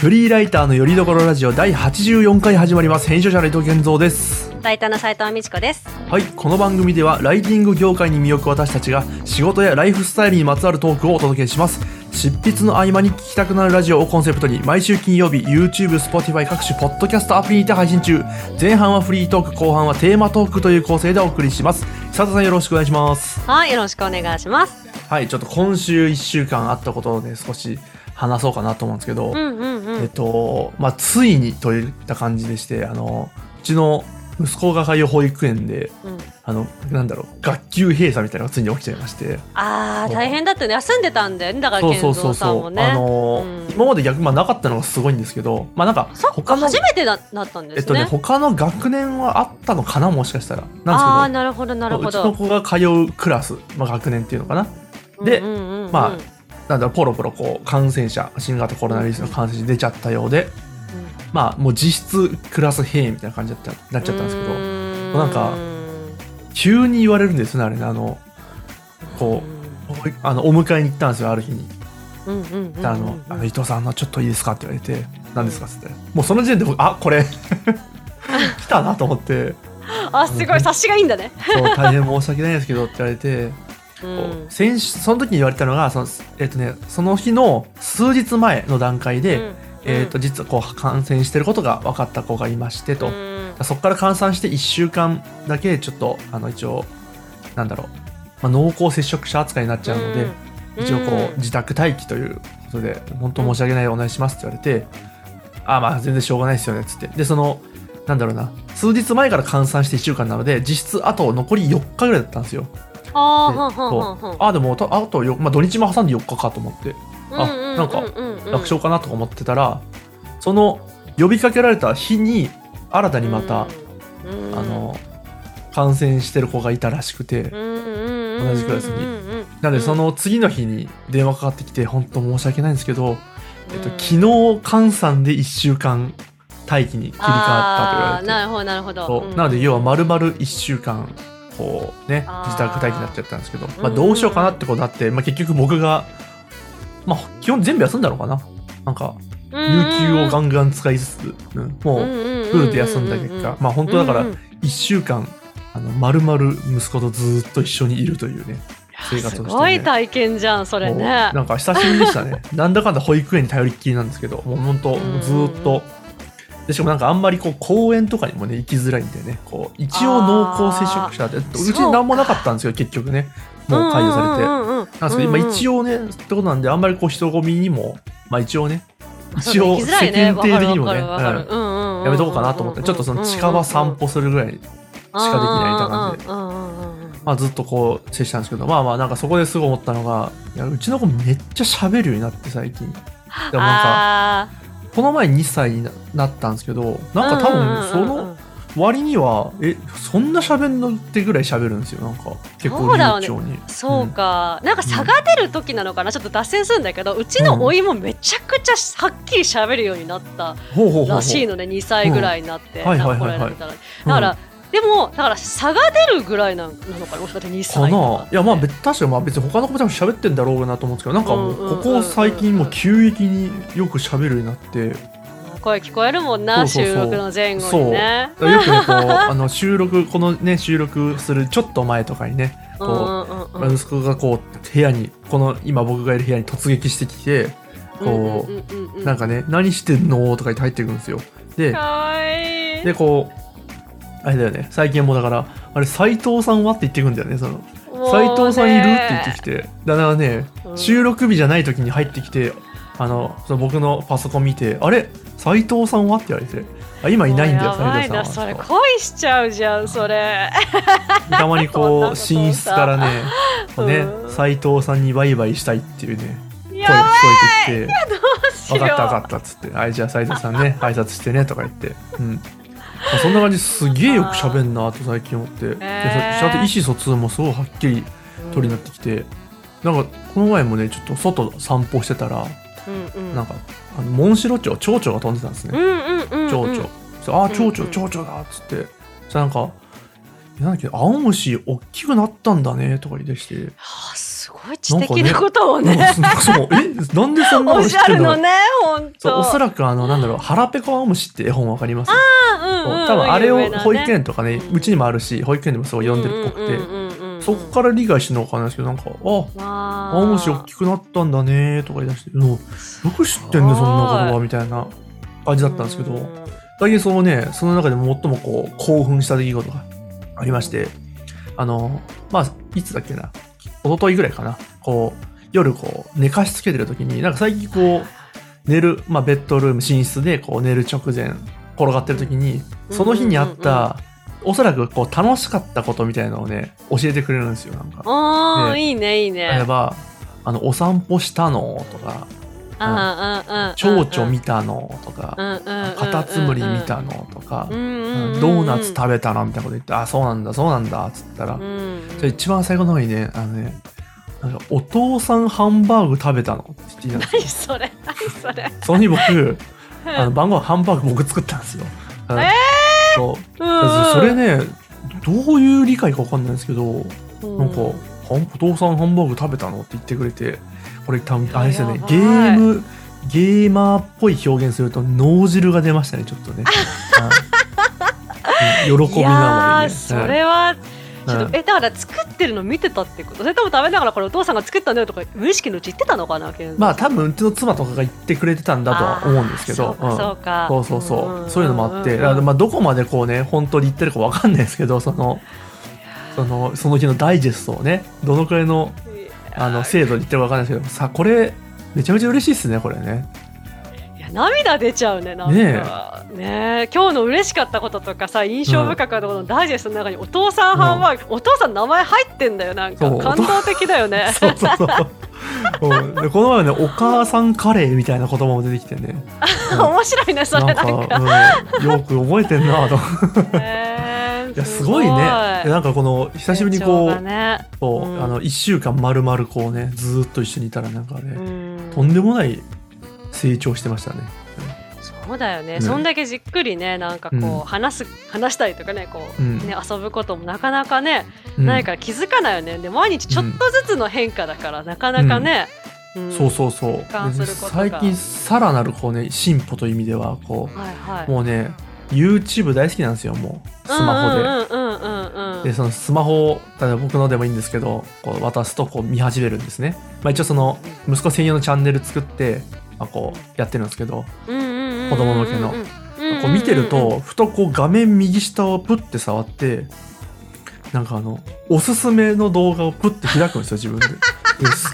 フリーライターのよりどころラジオ第84回始まります。編集者の伊藤健三です。ライターの斉藤美智子です。はい。この番組ではライティング業界に身を置く私たちが仕事やライフスタイルにまつわるトークをお届けします。執筆の合間に聞きたくなるラジオをコンセプトに毎週金曜日 YouTube、Spotify 各種ポッドキャストアプリにて配信中。前半はフリートーク後半はテーマトークという構成でお送りします。佐藤さんよろしくお願いします。はいよろしくお願いします。はい。ちょっと今週1週間あったことをね少し話そうかなと思うんですけど、うんうんうんえっと、まあ、ついにといった感じでして、あの、うちの息子が通う保育園で、うんあの、なんだろう、学級閉鎖みたいなのがついに起きちゃいまして。あー大変だったね休んでたんだよねだから健そうそう。三さんもねあの、うん今まで逆、まあなかったのがすごいんですけど、まあなんか、他の、初めてだなったんですねえっとね、他の学年はあったのかな、もしかしたら。あなんですあなるほどなけど、うちるほどの子が通うクラス、まあ学年っていうのかな。でうんうんうんうんまなんだろう、ポロポロこう、感染者、新型コロナウイルスの感染者出ちゃったようで、まあもう実質クラス閉みたいな感じだったなっちゃったんですけど、どなんか急に言われるんですねあれねあのこうおあのお迎えに行ったんですよある日に。あの「あの伊藤さんあのちょっといいですか?」って言われて「何ですか?」っつって。もうその時点で僕あこれ 来たなと思って。あすごい察しがいいんだね「そう大変申し訳ないですけど」って言われて、うん。先週その時に言われたのがその,、えっとね、その日の数日前の段階で、うん。えっと実はこう感染してることが分かった子がいましてと。うん。そこから換算して1週間だけちょっとあの一応なんだろう、まあ、濃厚接触者扱いになっちゃうので、うん。一応こうん。う自宅待機ということで本当申し訳ないお願いしますって言われて、ああまあ全然しょうがないですよねっつって。でそのなんだろうな数日前から換算して1週間なので実質あと残り4日ぐらいだったんですよ。であああでもたあとよ、まあ、土日も挟んで4日かと思って。あうんうんなんかうん。うんうん楽勝かなとか思ってたらその呼びかけられた日に新たにまた、うん。あの感染してる子がいたらしくて、同同じクラスに。なのでその次の日に電話かかってきて本当申し訳ないんですけど、えっと、昨日換算で1週間待機に切り替わったと言わなるほどなるほど。なので要は丸々1週間こうね自宅待機になっちゃったんですけど、まあ、うんどうしようかなってことになって、まあ、結局僕が、まあ、基本全部休んだのかな？なんか有給をガンガン使いつつ、うんもうフルで休んだ結果、まあ本当だからうんうん1週間あの丸々息子とずっと一緒にいるというね生活をして、ね、すごい体験じゃんそれね。なんか久しぶりでしたね。なんだかんだ保育園に頼りっきりなんですけどもう本当ずーっとでしかもなんかあんまりこう公園とかにもね行きづらいんでね。こう一応濃厚接触者でうち何もなかったんですよ結局ね。もう解除されて、うんうんうんうんなんですけど今一応応ねってことなんであんまりこう人混みにもまあ一応ね一応世間体的にもねやめとこうかなと思って。ちょっとその近場散歩するぐらいしかできないみたいな感じで。まあ、ずっとこう接したんですけどまあまあなんかそこですごい思ったのがいやうちの子めっちゃ喋るようになって最近。でもなんかあこの前2歳にななったんですけどなんか多分その割にはえそんな喋んのってぐらい喋るんですよ。なんか結構そうだよね。流暢にそうか、なんか差が出る時なのかな？ちょっと脱線するんだけどうちの甥いもめちゃくちゃはっきり喋るようになったらしいのね。2歳ぐらいになって、うん。はいはいはいはい。だから、でもだから差が出るぐらいななのかなもしかして2か歳となかいやまあ別確かにまあ別に他の子も多分喋ってんだろうなと思うんですけどなんかもうここ最近もう急激によく喋るようになって声聞こえるもんな収録の前後にね。そう。よくねこうあの収録このね収録するちょっと前とかにねこう、うんうん息子がこう部屋にこの今僕がいる部屋に突撃してきてこう,、なんかね「何してんの?」とか言って入ってくるんですよ。でかわいい。でこうあれだよね。最近はもうだからあれ斎藤さんはって言ってくるんだよねその。斎藤さんいるって言ってきて。だからね、うん。収録日じゃない時に入ってきてあのその僕のパソコン見て「あれ？斎藤さんは?」って言われて「あ今いないんだよ斎藤さんは」それ恋しちゃうじゃんそれ。たまにこう 寝室からねこうねうん。斎藤さんにバイバイしたいっていうね声聞こえてきて。い分かった分かったっつって「はいじゃあ斉藤さんね挨拶してね」とか言って。うん、まあそんな感じ。すげえよく喋んなと最近思って、でへー。そちゃんと意思疎通もすごいはっきり取りになってきて、なんかこの前もねちょっと外散歩してたらうんうん。なんかあのモンシロチョウ蝶々が飛んでたんですね、うんうんうんうん。蝶々、ああ蝶々うんうん。蝶々だっつって。そしたらなんかなんだっけ青虫大きくなったんだねとか言い出して。はあ、すごい知的なことをね。なんかなんかそうえなんでそんなおっしの？知ってるのね本そう当おそらくあのなんだろう腹ペコ青虫って絵本わかります？うんうんうん多分あれを保育園とかねうんうちにもあるし保育園でもすごい読んでるっぽくて、うんうんうんうんうん。そっから理解してるのかないですけどなんかああ。青虫大きくなったんだねとか言い出して「うんよく知ってんねそんな言葉」みたいな感じだったんですけど、うん最近そのねその中でも最もこう興奮した出来事がありまして。あのまあいつだっけな？一昨日ぐらいかな。こう夜こう寝かしつけてる時になんか最近こう寝る、まあ、ベッドルーム寝室でこう寝る直前転がってる時にその日にあった、おそらくこう楽しかったことみたいなのをね教えてくれるんですよなんか。ねあーいいねいいね。例えばあのお散歩したの？とか蝶々見たのとかカタツムリ見たのとかドーナツ食べたのみたいなこと言って、あ、そうなんだ、そうなんだ、っつったら、うん。じゃあ一番最後の方にね、あのね、なんかお父さんハンバーグ食べたのって言ってたんですよ何それ何それ。その日僕、あの晩ご飯ハンバーグ僕作ったんですよ。あのそう。うんそれね、どういう理解かわかんないんですけど、なんか、はんお父さんハンバーグ食べたのって言ってくれて、これ多分、あれですよねゲーム、ゲーマーっぽい表現すると脳汁が出ましたね、ちょっとね。喜びなのにね。ーそれはちょっと、うんえだから作ってるの見てたってこと？それとも食べながらこれお父さんが作ったんだよとか無意識のうち言ってたのかなまあ多分うちの妻とかが言ってくれてたんだとは思うんですけど。そうかそうか、うんそうそう。そう、んそういうのもあって、んんまあどこまでこうね本当に言ってるかわかんないですけどそのそのその日のダイジェストをねどのくらいのあの精度で言ってるかわかんないですけどさこれめちゃめちゃ嬉しいですねこれね。いや涙出ちゃうねなんか。ねね今日の嬉しかったこととかさ印象深かったことのダイジェストの中にお父さんハンバーグ、お父さん名前入ってんだよなんか。感動的だよね。そうそうそう。うん。でこの前はねお母さんカレーみたいな言葉も出てきてね。面白いねそれなんかうん、よく覚えてんなと。へーいやすごいね。でなんかこの久しぶりにこうね。そう、うん。あの1週間まるまるこうねずーっと一緒にいたらなんかね、うん。とんでもない成長してましたね。そうだよね、ね。そんだけじっくりねなんかこう、うん。話す話したりとかねこう、うん。ね遊ぶこともなかなかね、うん。ないから気づかないよね。で毎日ちょっとずつの変化だから、なかなかね、ん。そうそうそう。最近さらなるこうね進歩という意味ではこはいはい。うもうね YouTube 大好きなんですよもう。スマホで。うんうんうんうんうんでそのスマホを例えば僕のでもいいんですけどこう渡すとこう見始めるんですね。まあ、一応その息子専用のチャンネル作って、まあ、こうやってるんですけどうんうんうんうんうん子供向けの。うんうんこう見てるとふとこう画面右下をプッて触ってなんかあのおすすめの動画をプッて開くんですよ自分で。で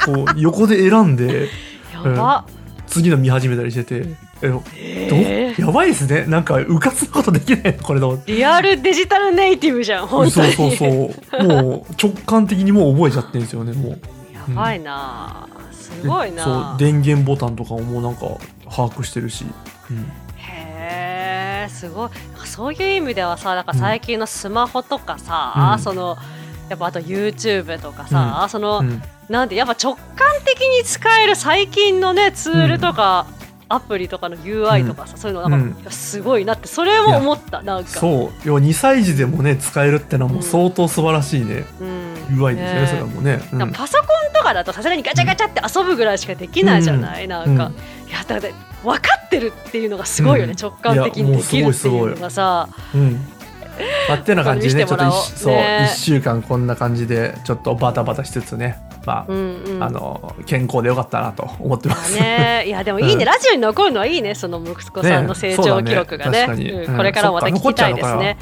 こう横で選んで やば、次の見始めたりしててえー。やばいですね。なんかうかつなことできないこれのリアルデジタルネイティブじゃん本当に。そうそうそう。もう直感的にもう覚えちゃってるんですよねもう。やばいな。すごいな。そう電源ボタンとかももうなんか把握してるし、うん、へえすごい。そういう意味ではさなんか最近のスマホとかさ、うん。そのやっぱあと YouTube とかさ、その、うん。なんでやっぱ直感的に使える最近のねツールとか、アプリとかの UI とかさ、そういうのなんか、すごいなってそれも思ったなんか。そう。要は2歳児でもね使えるってのはもう相当素晴らしいね、うん、UI ですよねそれはもうね、うん。なんかパソコンとかだとさすがにガチャガチャって遊ぶぐらいしかできないじゃない、なんか、うん。いやだって分かってるっていうのがすごいよね、うん。直感的にできるっていうのがさ。うん。まあ、ってな感じでねちょっと一そう、ね。一週間こんな感じでちょっとバタバタしつつねまあ、うんうん。あの健康でよかったなと思ってます。ね。いやでもいいね、うん。ラジオに残るのはいいね。その息子さんの成長記録がね。そうん。これからもまた聞きたいですね。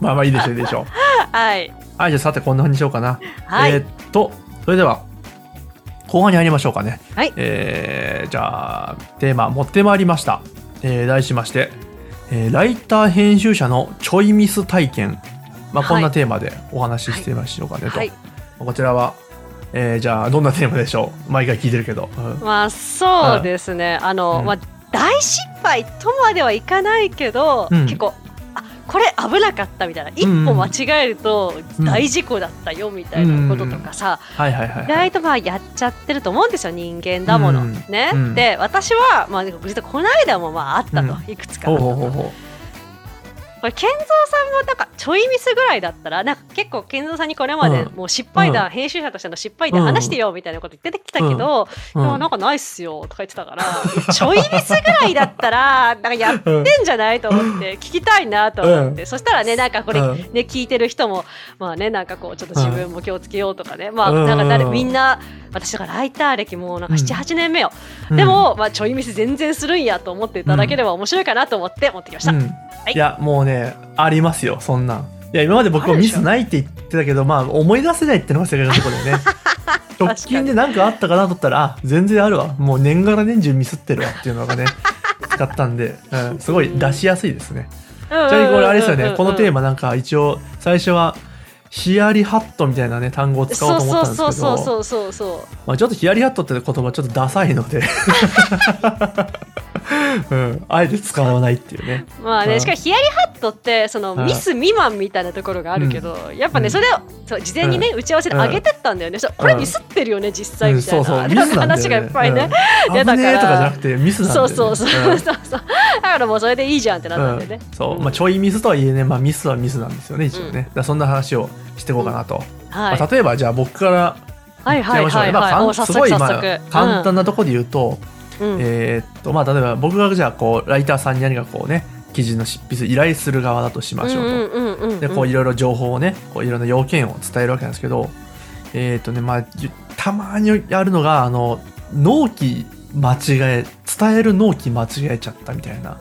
まあまあいいでしょういいでしょう。はい。はいじゃあさてこんなふうにしようかな。はい、えーっとそれでは後半に入りましょうかね。はい。えーじゃあテーマ持ってまいりました。えー題しまして、えーライター編集者のちょいミス体験。まあ、こんなテーマでお話ししてみましょうかねと。はいこちらは、えーじゃあどんなテーマでしょう？毎回聞いてるけど。うん。まあそうですね、あの、うん。まあ大失敗とまではいかないけど、うん。結構あこれ危なかったみたいな。一歩間違えるとうん。大事故だったよみたいなこととかさ、意外とまあやっちゃってると思うんですよ人間だもの、うんね、うん。で私は、まあ、この間もまああったと、ういくつかあったとこれ健三さんもなんかちょいミスぐらいだったらなんか結構健三さんにこれまでうん。もう失敗談、うん。編集者としての失敗談話してよみたいなこと言ってきたけど、うん。いやなんかないっすよとか言ってたからちょいミスぐらいだったらなんかやってんじゃないと思って聞きたいなと思って、そしたらねなんかこれうん。ね聞いてる人もまあねなんかこうちょっと自分も気をつけようとかね、まあうん。なんか誰みんな私だからライター歴もうなんかうん。78年目よ、うん。でも、まあ、ちょいミス全然するんやと思っていただければ面白いかなと思って持ってきました。うん。い。いやもうねありますよそんなん。いや今まで僕もミスないって言ってたけどまあ思い出せないってのが正解のところでね。直近で何かあったかなと思ったらあ全然あるわ。もう年がら年中ミスってるわっていうのがね 使ったんで、うん、すごい出しやすいですね。ちなちなみにこれあれですよね。このテーママなんか一応最初はヒヤリハットみたいなね単語を使おうと思ったんですけど。そうそうそうそうそうまあ、ちょっとヒヤリハットって言葉ちょっとダサいので、うん、あえて使わないっていうね。まあうん。ねしかもヒヤリハットってそのうん。ミス未満みたいなところがあるけど、やっぱうんねそれをそう事前にね打ち合わせで上げてったんだよね、これミスってるよね実際みたいな、話がいっぱいね、うん。出たから。とかじゃなくてミスそうそうそう、んそうそう。だからもうそれでいいじゃんってなったんだよね、うん。そう、まあ、ちょいミスとはいえね、まあ、ミスはミスなんですよね一応ね、うん。だそんな話をしていこうかなと、はい、まあ、例えばじゃあ僕からはいはいはいはい。すごい、まあ簡単なところで言うと、うん。うんえーっとまあ例えば僕がじゃあこうライターさんに何かこうね記事の執筆依頼する側だとしましょうと、でこういろいろ情報をねこういろんな要件を伝えるわけなんですけどえっ、とねまあゆたまにあるのがあの納期間違え伝える納期間違えちゃったみたいな。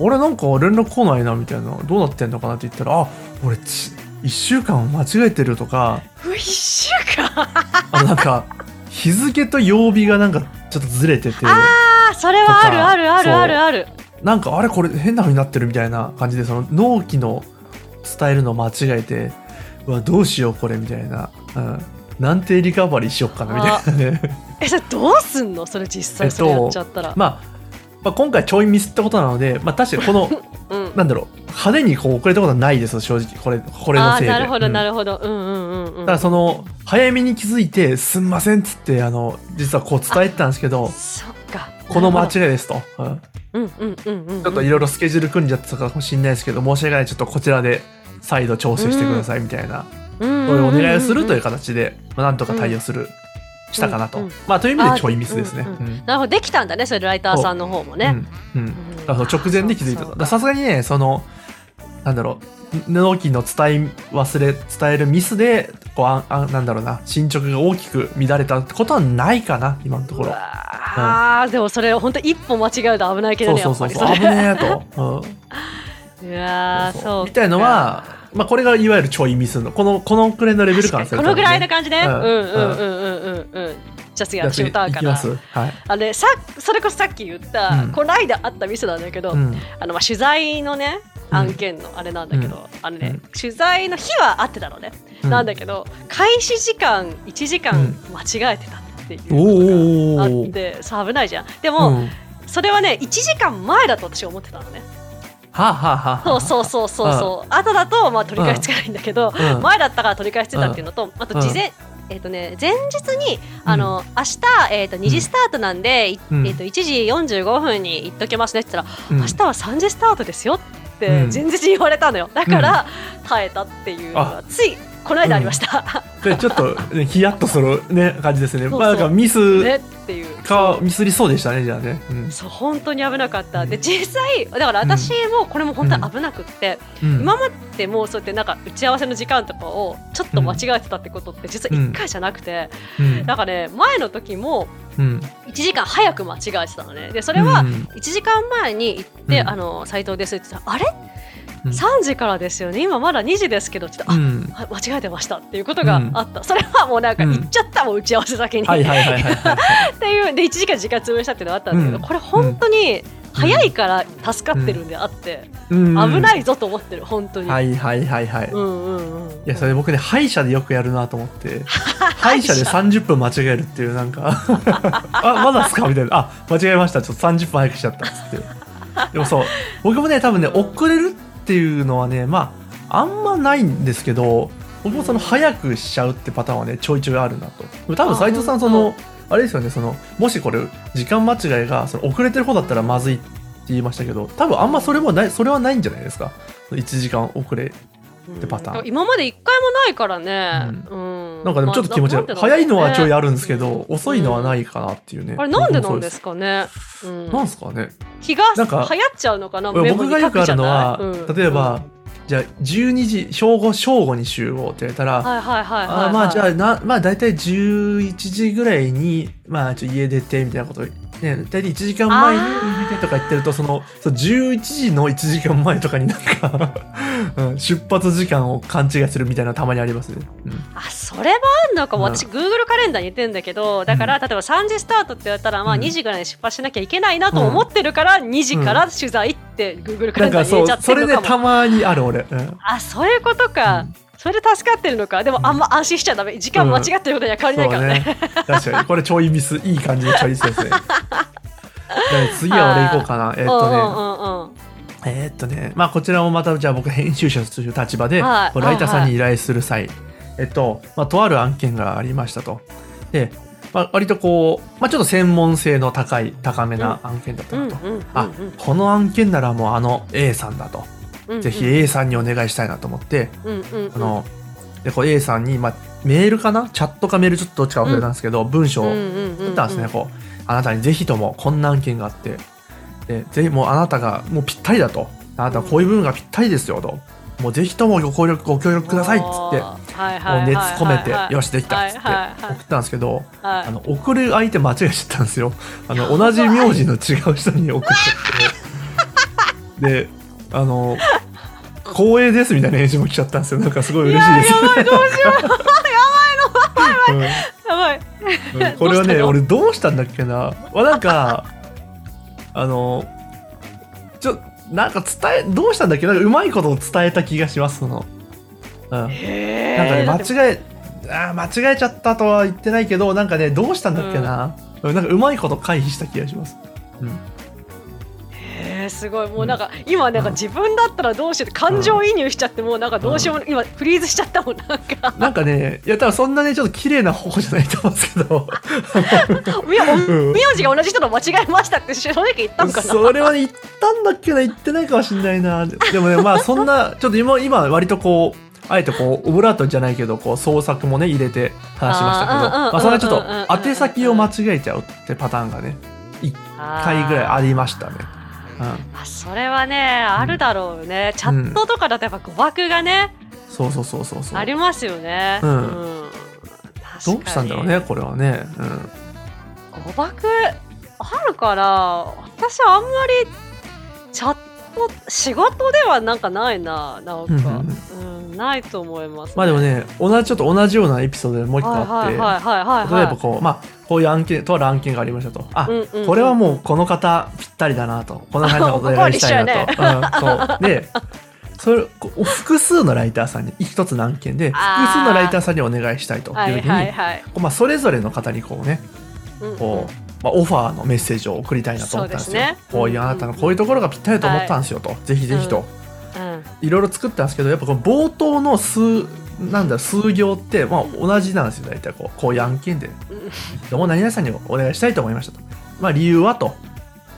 俺なんか連絡来ないなみたいなどうなってんのかなって言ったらあ俺ち1週間間違えてるとか。う一週間。あのなんか日付と曜日がなんかちょっとずれてて。ああそれはあるあるあるあるある。なんかあれこれ変な風になってるみたいな感じでその納期の伝えるの間違えてうわどうしようこれみたいな、うん、なんてリカバリーしよっかなみたいなね。えそれどうすんの？それ実際それやっちゃったら、まあ、まあ今回ちょいミスってことなので、まあ、確かにこのうん。なんだろう派手にこう遅れたことはないです正直これこれのせいで。なるほどうん。なるほど。うんうんうんうん。だからその早めに気づいて「すんません」っつってあの実はこう伝えてたんですけどそっか。この間違いいですと、うんうんうんうんうん。うん。ちょっといろいろスケジュール組んじゃってたかもしれないですけど申し訳ないちょっとこちらで再度調整してくださいみたいな、そういうそういうお願いをするという形で、まあ、なんとか対応する、したかなと、うんうん。まあという意味でちょいミスですね。あうんなるほど。できたんだねそれライターさんの方もね、うん。うん。直前で気づいたさすがにねそのなんだろう納期の伝え忘れ伝えるミスでこうああなんだろうな進捗が大きく乱れたってことはないかな今のところ。あーでもそれ本当一歩間違えると危ないけどそうそうそうそう。危ねえと、うん。うわーそうみたいのは、まあ、これがいわゆるちょいミスのこのこのくらいのレベル感このぐらいの感感じね、ううん。ん、うんうんうんうん。うん。じゃあ次私歌うからいきます。はい、あれさそれこそさっき言った、うん。この間あったミスなんだけど、うん。あのまあ取材のねうん。案件のあれなんだけど、あのね、うん。取材の日は合ってたのね、うん。なんだけど開始時間1時間うん。間違えてたっていうおことがあおってさ危ないじゃん。でも、うん、それはね1時間前だと私は思ってたのねはあ、はあはあはそうそうそうそうそう。後だとまあ取り返しつかないんだけど、うん。前だったから取り返しついたっていうのと、あと事前、えっ、とね前日にあの、明日えっ、と2時スタートなんで、いうん。えっ、と1時45分に行っときますねって言ったら、うん。明日は3時スタートですよってうん。前日に言われたのよ。だから耐えたっていうのがついこの間ありました、でちょっと、ね、ヒヤッとする、ね、感じですね。まあ、なんかミスねっていう。か、ミスりそうでしたね、じゃあね。うん。そう本当に危なかった、うん。で実際だから私もこれも本当に危なくって、うん。今までもそうやってなんか打ち合わせの時間とかをちょっと間違えてたってことって実は1回じゃなくて、うん。なんかね前の時もうん。1時間早く間違えてたのね。でそれはうん。1時間前に行って「うん。あの斉藤です」って言ったら「あれ？うん ?3 時からですよね。今まだ2時ですけど」ちょっと、うん。あ間違えてましたっていうことがあった、それはもうなんかうん。行っちゃったもん打ち合わせ先に。っていうで1時間時間潰したっていうのがあったんだけど、うん。これ本当に早いから助かってるんであって、うん。危ないぞと思ってる本当に、はいはいはいはい。うんうんうん。いやそれ僕ね歯医者でよくやるなと思って。歯医者で30分間違えるっていうなんか あまだっすかみたいな。あ間違えました。ちょっと30分早くしちゃったっつって。でもそう。僕もね多分ね遅れるっていうのはねまああんまないんですけど僕もその早くしちゃうってパターンはねちょいちょいあるなと。多分斉藤さんあそのあれですよねそのもしこれ時間間違いがその遅れてる方だったらまずい言いましたけど多分あんまそれもないそれはないんじゃないですか。1時間遅れってパターン。うん。今まで一回もないからね、うんなんかでもちょっと気持ち悪い、まあ早いのはちょいあるんですけうど、遅いのはないかなっていうね、あれなんでなんですかね、うん、なんですかね？日が流なんか行っちゃうのかな？僕がよくあるのは、例えば、じゃあ12時正午正午に集合って言われたら、まあじゃあなまあ大体11時ぐらいにまあちょ家出てみたいなことね大体1時間前に家出てとか言ってるとそのそう11時の1時間前とかになんか、うん、出発時間を勘違いするみたいなのたまにありますね。うん。あそれはあんのか。も、うん。私 Google カレンダーに言ってるんだけどだから、例えば3時スタートって言われたら、まあ、うん。2時ぐらいに出発しなきゃいけないなと思ってるから、2時から取材って Google カレンダーに入れちゃってそれでるのかも、たまにある俺。うん。あそういうことか、うんそれで助かってるのか？でもあんま安心しちゃダメ。時間間違ってることには変わりないからね,、確かに。これちょいミスいい感じのちょいミスですね。次は俺行こうかな。えーっとね。えーっとね、まあこちらもまたじゃあ僕編集者という立場で、ライターさんに依頼する際、えっと、まあとある案件がありましたと。で、まあ割とこう、まあちょっと専門性の高い、高めな案件だったなと。あ、この案件ならもうあの A さんだと。うんぜひ A さんにお願いしたいなと思って、あの、で、こう A さんに、まあメールかな？チャットかメールちょっとどっちか忘れたんですけど、文章を打ったんですね、こう。あなたにぜひともこんな案件があって、で、ぜひもうあなたがもうぴったりだと。あなたはこういう部分がぴったりですよと。もうぜひともご協力、ご協力くださいっつって、もう熱込めて、よし、できたっつって送ったんですけど、あの、送る相手間違えちゃったんですよ。あの、同じ名字の違う人に送っちゃって。で、あの、光栄ですみたいな返事も来ちゃったんですよ。なんかすごい嬉しいです。やばいどうしよう。う んやばいうん。これはね俺どうしたんだっけな。まあなんかあのちょなんか伝えどうしたんだっけ？なんかうまいことを伝えた気がしますその。うん。なんかへね間違えあー間違えちゃったとは言ってないけどなんかねどうしたんだっけな、うんなんかうまいこと回避した気がします、うん、すごい。もうなんか今なんか自分だったらどうしようって感情移入しちゃってもうなんかどうしようも今フリーズしちゃったもんなんか。なんかねいや多分そんなねちょっと綺麗な方じゃないと思うんですけど。名字が同じ人と間違えましたって正直言ったんかな。それはね言ったんだっけな言ってないかもしれないな。でもねまあそんなちょっと今今割とこうあえてこうオブラートじゃないけどこう創作もね入れて話しましたけどまあそれはちょっと宛先を間違えちゃうってパターンがね1回ぐらいありましたね、うん、あそれはねあるだろうね、チャットとかだとやっぱ誤爆がね、そうそうそうそうそう。ありますよね、うん。確かに。どうしたんだろうねこれはね、うん、誤爆あるから私はあんまりチャット仕事ではなんかないななんか、うんうんないと思います、まあでもね同じちょっと同じようなエピソードでもう一個あって、はいはいはいはいはい。はい例えばこうまあこういう案件とある案件がありましたと。あ、うんうんうん。これはもうこの方ぴったりだなと。この感じのことをお願いしたいなと、うん、そう。でそれこう複数のライターさんに一つの案件で複数のライターさんにお願いしたいというはい時に、はいはい、こうまあ、それぞれの方にこうねうんうん。こう、まあ、オファーのメッセージを送りたいなと思ったんですよ。すね。こういうあなたのこういうところがぴったりだと思ったんですよと、ぜひぜひと、うん。いろいろ作ったんですけどやっぱこの冒頭の数なんだ数行って、まあ、同じなんですよ。大体こうこういう案件で。うん。どうも何々さんにお願いしたいと思いましたと。まあ理由はと。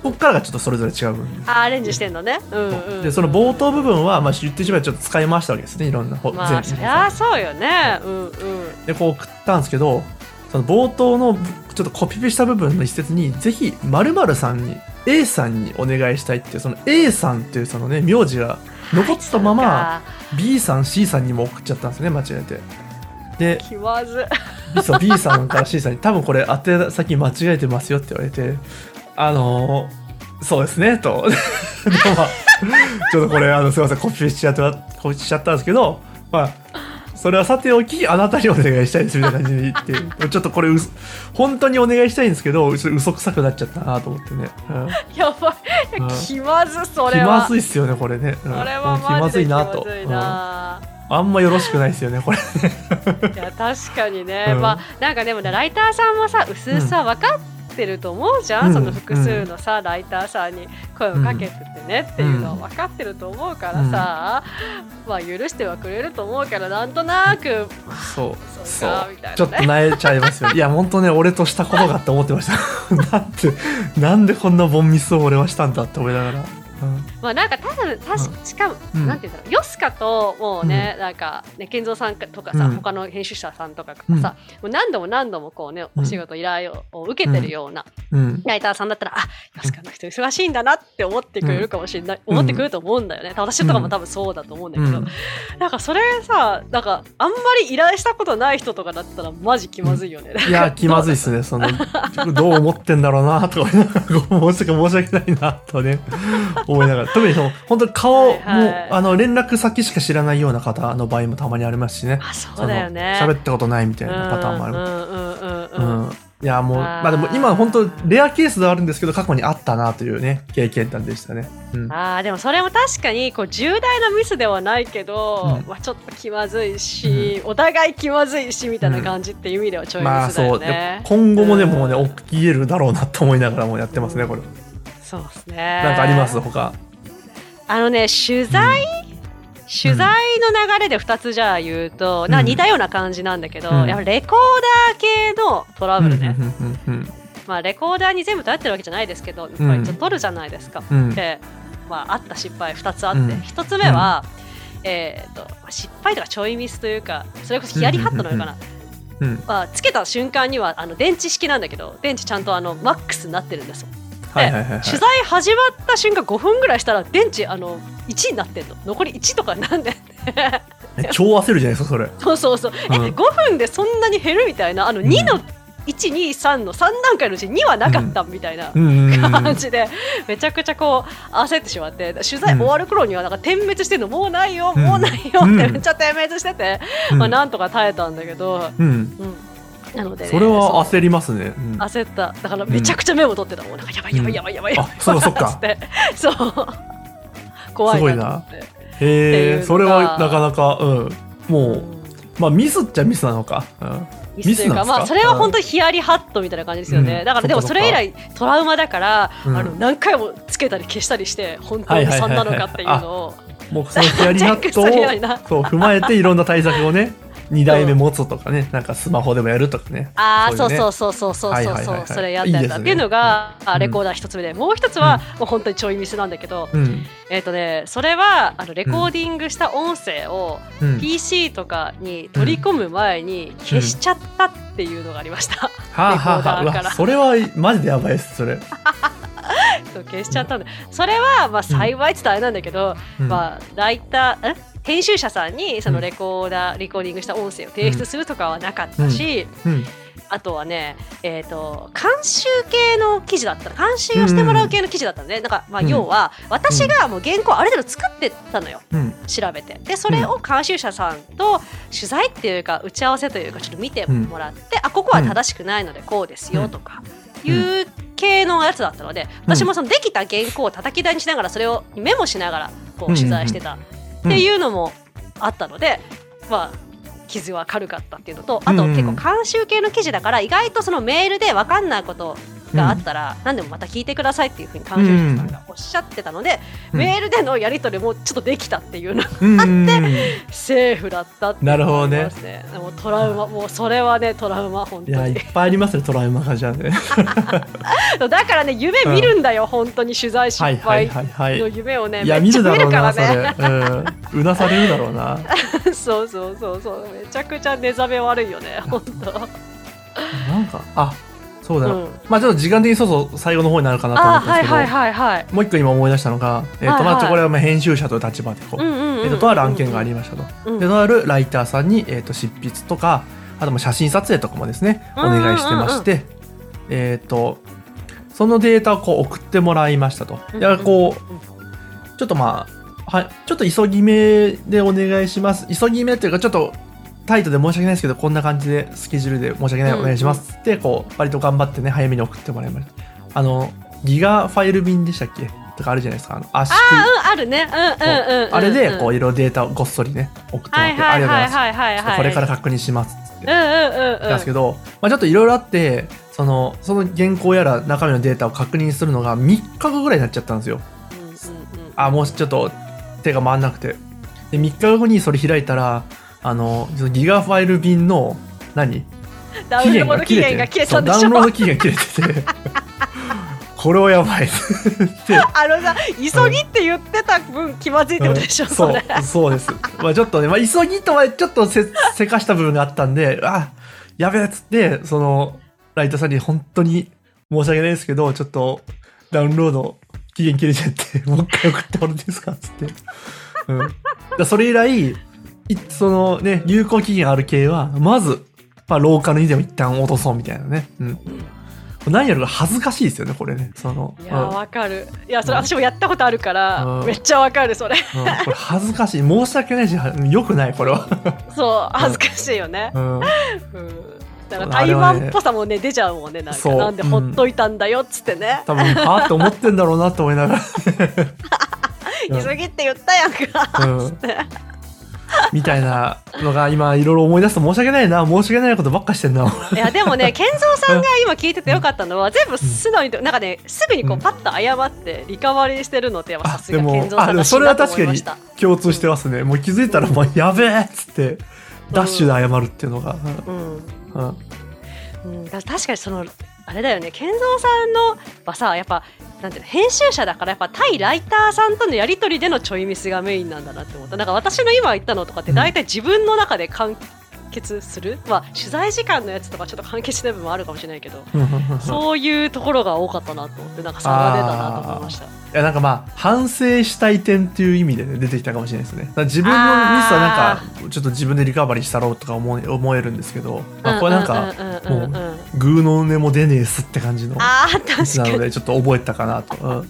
ここからがちょっとそれぞれ違う部分。あアレンジしてんのね、うんうん、でその冒頭部分は、まあ、言ってしまえばちょっと使い回したわけですね。いろんなほまあ全そりゃそうよね。うんうん。でこう送ったんですけどその冒頭のちょっとコピペした部分の一節にぜひ〇〇さんに A さんにお願いしたいっていうその A さんっていうそのね名字が残ったまま B さん C さんにも送っちゃったんですね間違えて。で気まず。B そう B さんから C さんに多分これ宛先間違えてますよって言われてあのーそうですねと。ちょっとこれあのすいませんコピペしちゃったコピペしちゃったんですけどまあそれはさておきあなたにお願いしたいですみたいな感じで言って ちょっとこれう本当にお願いしたいんですけどちょっと嘘くさくなっちゃったなと思ってね、う んやばい。うん。気まずそ気れは。まずいっすよねこれね、うん。これは気まずいなと。うん。あんまよろしくないですよねこれ。いや確かにね、うん。まあなんかでもねライターさんもさうすうすは分かっってると思うじゃん、うん。その複数のさ、ライターさんに声をかけててねっていうのは分かってると思うからさ、まあ許してはくれると思うからなんとなくそう。そうみたいなね。ちょっと萎えちゃいますよ。いや本当ね俺としたことがって思ってました。なんてなんでこんなボンミスを俺はしたんだって思いながら、うんまあなんか多分確かしかも、うん。なんて言うんだろう。ヨスカともうね、なんかね健三さんとかさ、うん。他の編集者さんとかがさ、もう何度も何度もこうねお仕事依頼をを受けてるようなうん。ライターさんだったら、あヨスカの人忙しいんだなって思ってくれるかもしれない、うん。思ってくれると思うんだよね。私とかも多分そうだと思うんだけど、うん。なんかそれさなんかあんまり依頼したことない人とかだったらマジ気まずいよね、いや気まずいっすね。そのどう思ってんだろうなとか 申し訳ないなとね思いながら特にその本当に顔も、はいはい。あの連絡先しか知らないような方の場合もたまにありますしね。あそうだよね。喋ったことないみたいなパターンもある。うんうんうんうん。うん。いやもうまあでも今本当レアケースではあるんですけど過去にあったなというね経験談でしたね。うん、あーでもそれも確かにこう重大なミスではないけど、うん。まあ、ちょっと気まずいし、お互い気まずいしみたいな感じっていう意味ではちょいまあミスだそう。でよね。今後もでもねうん起きえるだろうなと思いながらもやってますねこれ。そうですね。なんかあります？他。あのね取材、取材の流れで2つじゃあ言うと、なん。か似たような感じなんだけど、うん。やっぱレコーダー系のトラブルね、うんうんうんまあ、レコーダーに全部頼ってるわけじゃないですけどやっぱり撮るじゃないですか。うん。で、まあ、あった失敗2つあって、うん。1つ目は、えー、と失敗とかちょいミスというかそれこそヒヤリハットのようかな、うん。まあ、つけた瞬間にはあの電池式なんだけど電池ちゃんとあのマックスになってるんですよ。はいはいはいはい。取材始まった瞬間5分ぐらいしたら電池あの1になってんの。残り1とかなんでえ超焦るじゃないですかそれ。そうそうそう、えうん。5分でそんなに減るみたいなあの2の123の3段階のうち2はなかったみたいな。うんうんうん感じでめちゃくちゃこう焦ってしまって。取材終わる頃にはなんか点滅してるのもうないよ、うんもうないようん。ってめっちゃ点滅してて、うん。まあなんとか耐えたんだけど、うん。うん、なので、ね、それは焦りますね。うん。焦った。だからめちゃくちゃメモ取ってたもん。なんかやばいやばいやばいやばい。やばい、あそうか。そうかそう。怖いなと思って。へっていうのが。えそれはなかなかうん。もう、うん。まあミスっちゃミスなのか。うん。ミスというかまあそれは本当にヒヤリハットみたいな感じですよね、うん。だからでもそれ以来トラウマだから、うん。あの何回もつけたり消したりして本当に3なのかっていうのを。もうそのヒヤリハットを そう踏まえていろんな対策をね2台目持つとかねなんかスマホでもやるとかね。ああそうそうそうそうそうそうそうそれやってた。いいですね。っていうのがレコーダー一つ目でもう一つはもう本当にちょいミスなんだけどうん。えっとねそれはあのレコーディングした音声をうん。PC とかに取り込む前に消しちゃったっていうのがありました。はあはあはあ。それはマジでやばいですそれ、そう消しちゃったんでそれはまあ幸いって言ったらあれなんだけど、うん。まあライターえ？編集者さんにそのレコーダー、レコーディングした音声を提出するとかはなかったし、うん。あとはね、えー、と監修系の記事だったら監修をしてもらう系の記事だったので、なんかまあうん。要は私がもう原稿ある程度作ってたのよ。うん。調べて。でそれを監修者さんと取材っていうか打ち合わせというかちょっと見てもらって、あここは正しくないのでこうですよとかいう系のやつだったので、私もそのできた原稿を叩き台にしながらそれをメモしながらこう取材してた。っていうのもあったので、まあ傷は軽かったっていうのとあとうんうん結構監修系の記事だから意外とそのメールで分かんないことがあったら何でもまた聞いてくださいっていうふうに監修者さん。がおっしゃってたので、うん。メールでのやり取りもちょっとできたっていうのがうんうんうん。セーフだったっていうなるほどね。もトラウマもうそれはねトラウマ本当に。いやいっぱいありますねトラウマがじゃあ。ね だからね夢見るんだよ、本当に取材失はいはい敗はいはい。の夢をね、いやめっちゃ見るからね。うん。うなされるだろうな。そうそうそうそう。めちゃくちゃ寝覚め悪いよね本当。なんかあそうだ、うん。まあちょっと時間的にそうそう最後の方になるかなと思あったんですけど、はいはいはいはい。もう一個今思い出したのが、えーとはいはい。まあ、これはまあ編集者という立場でこう、うんうんうんうん。えーととある案件がありましたと。うん。でとあるライターさんに、えー、と執筆とかあとまあ写真撮影とかもですねお願いしてまして、えっ、とそのデータをこう送ってもらいましたと。うんでこうちょっとまあはいちょっと急ぎ目でお願いします。急ぎ目というかちょっとタイトで申し訳ないですけどこんな感じでスケジュールで申し訳ないお願いします。ってこう割と頑張ってね早めに送ってもらいました。あのギガファイル便でしたっけ？とかあるじゃないですか。あの圧あ縮ーうんあるね。うんうんうんうんあれでこううんいろいろデータをごっそりね送ってもはいらって、ありがとうございます、はいはいはいはいこれから確認しますって。うんうんうん。うんなんですけど、まあ、ちょっといろいろあってそのその原稿やら中身のデータを確認するのが3日後ぐらいになっちゃったんですよ。うんうんうん。あもうちょっと手が回んなくて。で3日後にそれ開いたらあのギガファイル便の何？ダウンロード期限が切れたんでしょ？ダウンロード期限切れてて。これはやばい。っ てあのさ急ぎって言ってた分気まずいってことでしょ、うん。それそうそうです、まあ、ちょっとね、まあ、急ぎとはちょっとせせかした部分があったんであやべえっつってそのライトさんに本当に申し訳ないですけどちょっとダウンロード期限切れちゃってもう一回送ってもらっていいですか？っつって、うん、だそれ以来いそのね有効期限ある系はまず、まあ、ローカルにでも一旦落とそうみたいなね、うん、何やるか恥ずかしいですよねこれね。そのいやわかる。いやそれ私もやったことあるから、うん。めっちゃわかるそれ。うん、これ恥ずかしい。申し訳ないしよくないこれは、そう恥ずかしいよね、うん。うん、だから台湾っぽさもね出ちゃうもんねなんか。なんでほっといたんだよっつってね、多分はあって思ってんだろうなと思いながら、う ん急ぎって言ったやんか、うん。つって みたいなのが今いろいろ思い出すと申し訳ないな。申し訳ないことばっかしてんな。いやでもね 健三さんが今聞いててよかったのは全部素直になんかねすぐにこううん。パッと謝ってリカバリーしてるのってやっぱさすでもがそれは確かに共通してますね。もう気づいたらもうやべえっつってダッシュで謝るっていうのが。うん。うん。うん、だ確かにそのあれだよね。健三さんのはさやっぱなんていうの編集者だからやっぱ対ライターさんとのやり取りでのちょいミスがメインなんだなって思った。なんか私の今言ったのとかって大体自分の中で完結する、まあ取材時間のやつとかちょっと完結してない部分もあるかもしれないけどそういうところが多かったなと思ってなんか差が出たなと思いました。いやなんかまあ反省したい点っていう意味で、ね、出てきたかもしれないですね。自分のミスはなんかちょっと自分でリカバリーしたろうとか思え思えるんですけど、まあ、これなんかうんうんうの音も出ねえっすって感じのなのでちょっと覚えたかなと。うん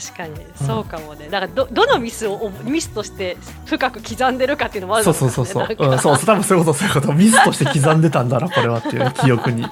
確かに。そうかもね。だからどどのミスをミスとして深く刻んでるかっていうのもあるね。そうそうそう、なんか。うん、そう多分そういうことそういうこと。ミスとして刻んでたんだなこれはっていう記憶に、うん、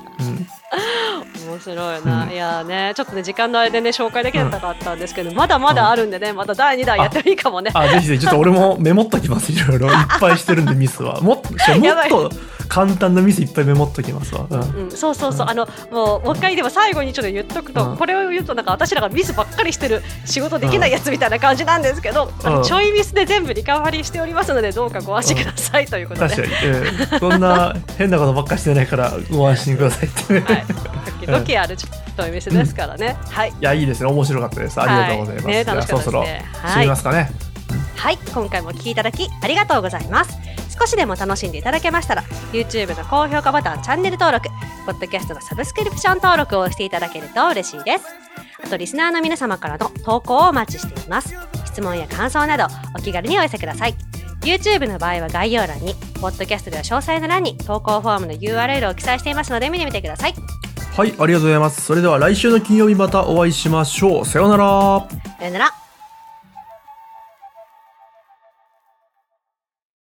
面白いな、うん。いやーねちょっとね時間の間でね紹介できなかったんですけど、まだまだあるんでねまた第2弾やってもいいかもね。あぜひぜひちょっと俺もメモっときますいろいろ。いっぱいしてるんでミスは。もっともっと簡単なミスいっぱいメモっときますわ、うん。うん、そうそうそう、あのもうもう一回でも最後にちょっと言っとくと、うん。これを言うとなんか私らがミスばっかりしてる仕事できないやつみたいな感じなんですけど、ちょいミスで全部リカバリーしておりますのでどうかご安心くださいということで、確かに、うん、そんな変なことばっかしてないからご安心くださいって、はい、時々あるちょいミスですからね、はい。いやいいですね。面白かったです。ありがとうございます、はいね楽しかったですそろそろね締めますかね、はい、今回もお聞きいただきありがとうございます。少しでも楽しんでいただけましたら、YouTube の高評価ボタン、チャンネル登録、Podcast のサブスクリプション登録をしていただけると嬉しいです。あと、リスナーの皆様からの投稿をお待ちしています。質問や感想など、お気軽にお寄せください。YouTube の場合は概要欄に、Podcast では詳細の欄に投稿フォームの URL を記載していますので見てみてください。はいありがとうございます。それでは来週の金曜日またお会いしましょう。さようなら。さよなら。